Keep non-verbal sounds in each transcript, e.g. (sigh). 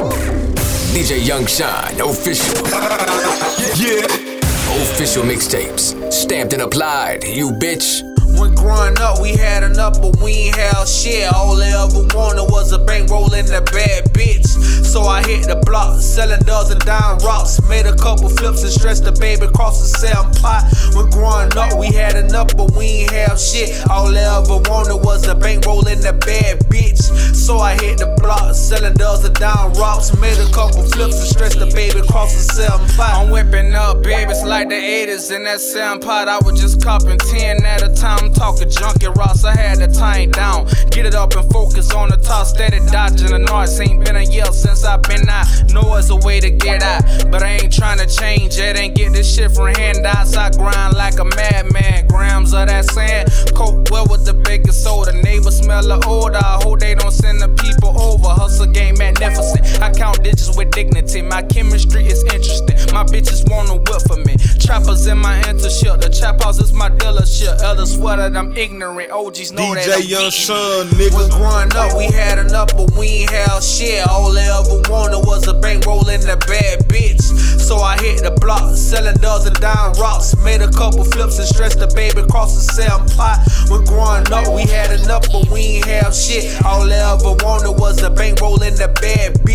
DJ Young Shine, official. (laughs) Yeah. Official mixtapes. Stamped and applied, you bitch. When growing up, we had enough, but we ain't had shit. All I ever wanted was a bankroll and a bad bitch. So I hit the block, selling dozen dime rocks. Made a couple flips and stretched the baby across the same pot. When growing up, we had enough, but we ain't have shit. All I ever wanted was a bankroll and a bad bitch. So I hit the block, selling dozen dime rocks. Made a couple flips and stretched the baby across the same pot. I'm whipping up babies like the 80s in that sound pot. I was just copping 10 at a time. I'm talking junkie rocks. I had to time down. Get it up and focus on the top. Steady dodging the noise. Ain't been a year since I've been out. Know it's a way to get out. But I ain't trying to change it. Ain't get this shit from handouts. I grind like a madman. Grams of that sand. Coke well with the baking soda. Neighbors smell the odor. Dignity. My chemistry is interesting. My bitches wanna whip for me. Trappers in my internship. The trap house is my dealership. Elders swear that I'm ignorant. OGs know that DJ Young When nigga. growing up, we had enough, but we ain't had shit. All I ever wanted was a bankroll and a bad bitch. So I hit the block, selling dozen dime rocks. Made a couple flips and stretched the baby across the same pot. When growing up, we had enough, but we ain't have shit. All I ever wanted was a bankroll and a bad bitch.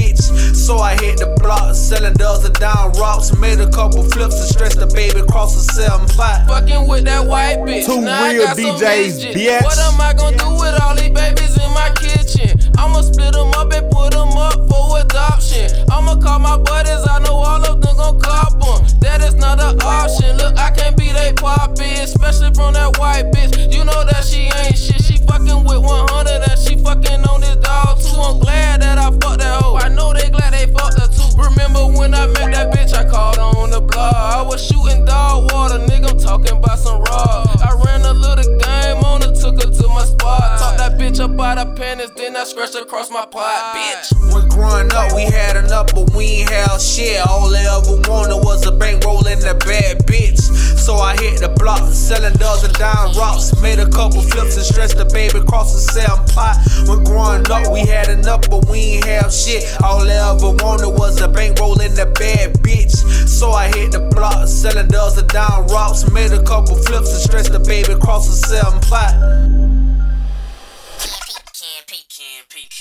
Selling dozen dime rocks. Made a couple flips and stretched the baby across the same pot. Fucking with that white bitch. Two now real I got DJs, bitches. bitch. What am I gonna do with all these babies in my kitchen? I'ma split them then I scratched across my pot, bitch. When growing up, we had enough, but we ain't had shit. All I ever wanted was a bankroll and a bad bitch. So I hit the block, selling dozen dime rocks. Made a couple flips and stretched the baby across the same pot. When growing up, we had enough, but we ain't have shit. All I ever wanted was a bankroll and a bad bitch. So I hit the block, selling dozen dime rocks. Made a couple flips and stretched the baby across the same pot. EMP